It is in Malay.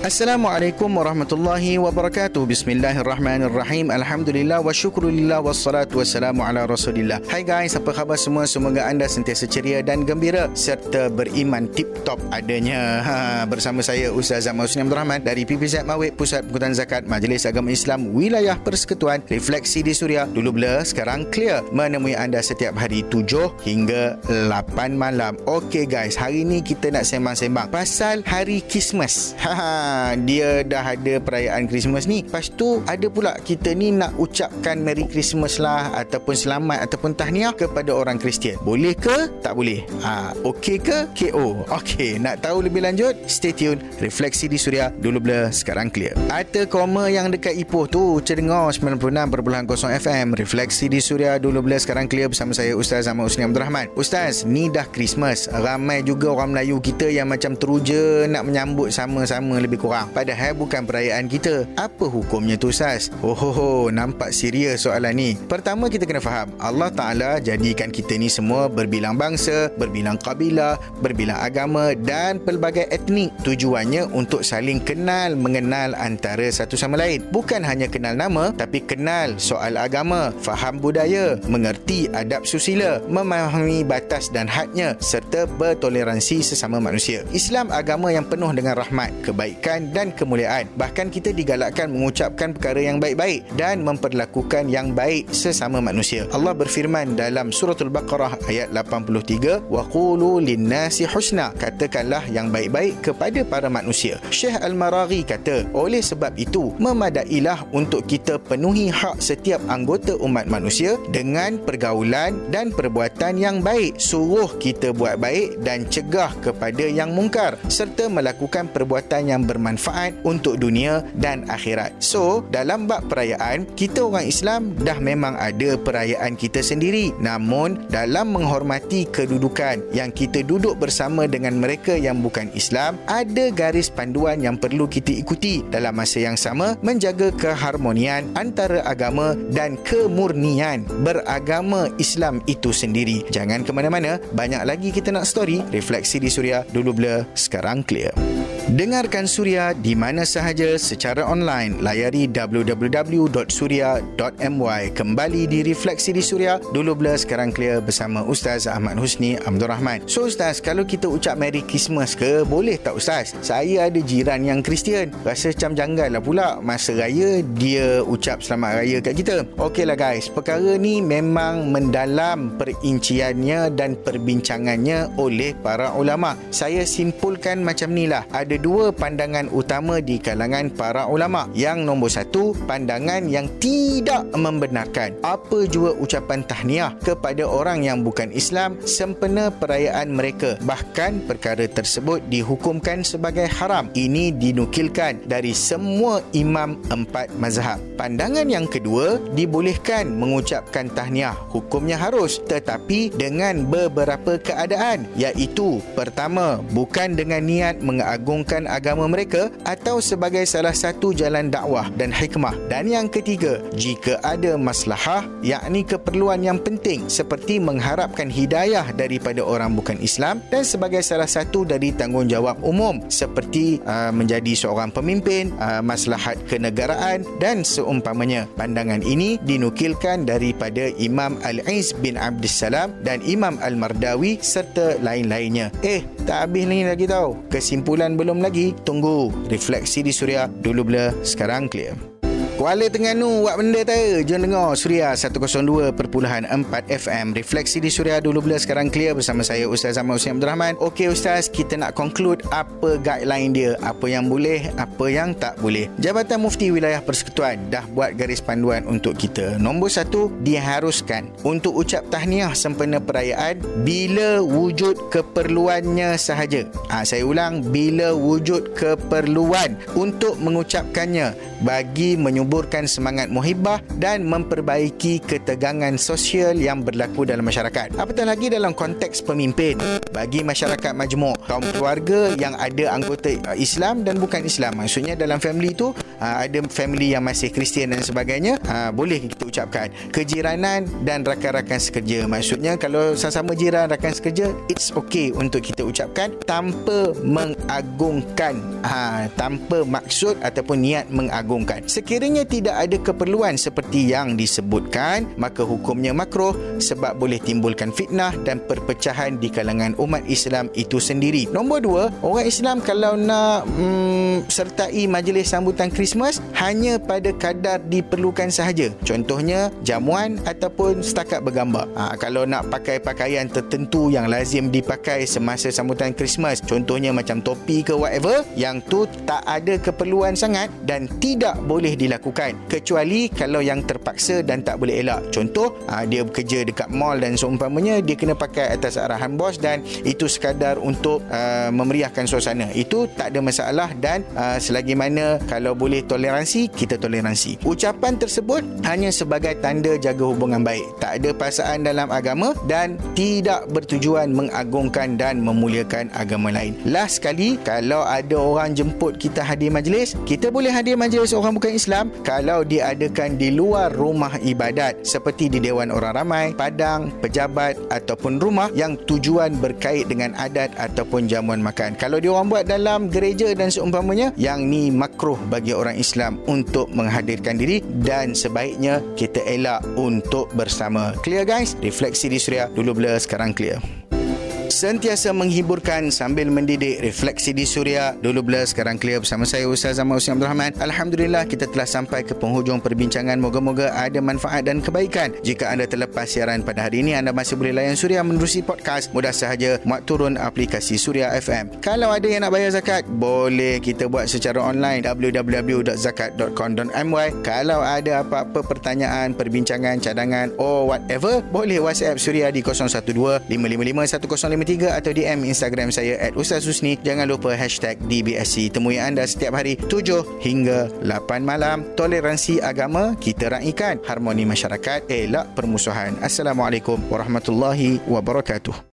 Assalamualaikum warahmatullahi wabarakatuh. Bismillahirrahmanirrahim. Alhamdulillah wa syukrulillah wassalatu wassalamu ala Rasulillah. Hai guys, apa khabar semua? Semoga anda sentiasa ceria dan gembira serta beriman tip-top adanya. Ha, bersama saya Ustaz Zaman Husni Abdul Rahman dari PPZ Mawib Pusat Pengkutan Zakat Majlis Agama Islam Wilayah Persekutuan Refleksi di Suria. Dulu blur, sekarang clear. Menemui anda setiap hari 7 hingga 8 malam. Okey guys, hari ni kita nak sembang-sembang pasal hari Christmas. Ha, ha dia dah ada perayaan Christmas ni. Lepas tu ada pula kita ni nak ucapkan Merry Christmas lah ataupun selamat ataupun tahniah kepada orang Kristian. Boleh ke? Tak boleh. Ha, okey ke? KO. Okey, nak tahu lebih lanjut? Stay tune. Refleksi di Suria dulu blur sekarang clear. Ada koma yang dekat Ipoh tu cendengar 96.0 FM. Refleksi di Suria dulu blur sekarang clear bersama saya Ustaz Ahmad Usni Abdul Rahman. Ustaz, ni dah Christmas. Ramai juga orang Melayu kita yang macam teruja nak menyambut sama-sama lebih kurang padahal bukan perayaan kita. Apa hukumnya tu Ustaz oh, oh, oh nampak serius soalan ni. Pertama kita kena faham. Allah Ta'ala jadikan kita ni semua berbilang bangsa berbilang kabilah berbilang agama dan pelbagai etnik. Tujuannya untuk saling kenal mengenal antara satu sama lain. Bukan hanya kenal nama tapi kenal soal agama faham budaya mengerti adab susila memahami batas dan hadnya serta bertoleransi sesama manusia. Islam agama yang penuh dengan rahmat kebaikan kebaikan dan kemuliaan. Bahkan kita digalakkan mengucapkan perkara yang baik-baik dan memperlakukan yang baik sesama manusia. Allah berfirman dalam suratul Baqarah ayat 83, "Wa qulu lin-nasi husna." Katakanlah yang baik-baik kepada para manusia. Syekh Al-Maraghi kata, oleh sebab itu memadailah untuk kita penuhi hak setiap anggota umat manusia dengan pergaulan dan perbuatan yang baik. Suruh kita buat baik dan cegah kepada yang mungkar serta melakukan perbuatan yang ber bermanfaat untuk dunia dan akhirat. So, dalam bab perayaan, kita orang Islam dah memang ada perayaan kita sendiri. Namun, dalam menghormati kedudukan yang kita duduk bersama dengan mereka yang bukan Islam, ada garis panduan yang perlu kita ikuti dalam masa yang sama menjaga keharmonian antara agama dan kemurnian beragama Islam itu sendiri. Jangan ke mana-mana, banyak lagi kita nak story. Refleksi di Suria, dulu blur, sekarang clear. Dengarkan Suria di mana sahaja secara online. Layari www.suria.my. Kembali di Refleksi di Suria. Dulu blur, sekarang clear bersama Ustaz Ahmad Husni Abdul Rahman. So Ustaz, kalau kita ucap Merry Christmas ke, boleh tak Ustaz? Saya ada jiran yang Kristian. Rasa macam janggal lah pula. Masa raya, dia ucap selamat raya kat kita. Okeylah guys, perkara ni memang mendalam perinciannya dan perbincangannya oleh para ulama. Saya simpulkan macam ni lah. Ada dua pandangan utama di kalangan para ulama. Yang nombor satu, pandangan yang tidak membenarkan apa jua ucapan tahniah kepada orang yang bukan Islam sempena perayaan mereka. Bahkan perkara tersebut dihukumkan sebagai haram. Ini dinukilkan dari semua imam empat mazhab. Pandangan yang kedua, dibolehkan mengucapkan tahniah. Hukumnya harus tetapi dengan beberapa keadaan iaitu pertama, bukan dengan niat mengagungkan mengagungkan agama mereka atau sebagai salah satu jalan dakwah dan hikmah. Dan yang ketiga, jika ada maslahah yakni keperluan yang penting seperti mengharapkan hidayah daripada orang bukan Islam dan sebagai salah satu dari tanggungjawab umum seperti uh, menjadi seorang pemimpin, uh, maslahat kenegaraan dan seumpamanya. Pandangan ini dinukilkan daripada Imam Al-Iz bin Abdul Salam dan Imam Al-Mardawi serta lain-lainnya. Eh, tak habis ni lagi tau. Kesimpulan belum lagi. Tunggu refleksi di suria dulu bila sekarang clear Kuala Terengganu buat benda tu. Jom dengar Suria 102.4 FM. Refleksi di Suria dulu bila sekarang clear bersama saya Ustaz Ahmad Hussein Abdul Rahman. Okey Ustaz, kita nak conclude apa guideline dia. Apa yang boleh, apa yang tak boleh. Jabatan Mufti Wilayah Persekutuan dah buat garis panduan untuk kita. Nombor satu, diharuskan untuk ucap tahniah sempena perayaan bila wujud keperluannya sahaja. Ha, saya ulang, bila wujud keperluan untuk mengucapkannya bagi menyumbang menyuburkan semangat muhibah dan memperbaiki ketegangan sosial yang berlaku dalam masyarakat. Apatah lagi dalam konteks pemimpin bagi masyarakat majmuk, kaum keluarga yang ada anggota uh, Islam dan bukan Islam. Maksudnya dalam family itu uh, ada family yang masih Kristian dan sebagainya, uh, boleh kita ucapkan kejiranan dan rakan-rakan sekerja. Maksudnya kalau sama-sama jiran rakan sekerja, it's okay untuk kita ucapkan tanpa mengagungkan ha, tanpa maksud ataupun niat mengagungkan sekiranya tidak ada keperluan seperti yang disebutkan. Maka hukumnya makruh sebab boleh timbulkan fitnah dan perpecahan di kalangan umat Islam itu sendiri. Nombor dua orang Islam kalau nak hmm, sertai majlis sambutan Christmas hanya pada kadar diperlukan sahaja. Contohnya jamuan ataupun setakat bergambar. Ha, kalau nak pakai pakaian tertentu yang lazim dipakai semasa sambutan Christmas contohnya macam topi ke whatever yang tu tak ada keperluan sangat dan tidak boleh dilakukan kecuali kalau yang terpaksa dan tak boleh elak. Contoh ah, dia bekerja dekat mall dan seumpamanya dia kena pakai atas arahan bos dan itu sekadar untuk ah, memeriahkan suasana. Itu tak ada masalah dan aa, selagi mana kalau boleh toleransi kita toleransi. Ucapan tersebut hanya sebagai tanda jaga hubungan baik. Tak ada pasangan dalam agama dan tidak bertujuan mengagungkan dan memuliakan agama lain. Last sekali kalau ada orang jemput kita hadir majlis kita boleh hadir majlis orang bukan Islam kalau diadakan di luar rumah ibadat seperti di Dewan Orang Ramai padang, pejabat ataupun rumah yang tujuan berkait dengan adat ataupun jamuan makan. Kalau diorang buat dalam gereja dan seumpamanya yang ni makruh bagi orang Islam untuk menghadirkan diri dan sebaiknya kita elak untuk bersama. Clear guys? Refleksi di Suria. Dulu blur sekarang clear sentiasa menghiburkan sambil mendidik. Refleksi di Suria. Dulu blur sekarang clear bersama saya Ustaz Zaman Hussein Abdul Rahman. Alhamdulillah kita telah sampai ke penghujung perbincangan. Moga-moga ada manfaat dan kebaikan. Jika anda terlepas siaran pada hari ini anda masih boleh layan Suria menerusi podcast. Mudah sahaja muat turun aplikasi Suria FM kalau ada yang nak bayar zakat boleh kita buat secara online www.zakat.com.my kalau ada apa-apa pertanyaan perbincangan cadangan or whatever boleh WhatsApp Suria di 012 555 105 atau DM Instagram saya at Ustaz Husni. Jangan lupa hashtag DBSC. Temui anda setiap hari 7 hingga 8 malam. Toleransi agama kita raikan. Harmoni masyarakat elak permusuhan. Assalamualaikum warahmatullahi wabarakatuh.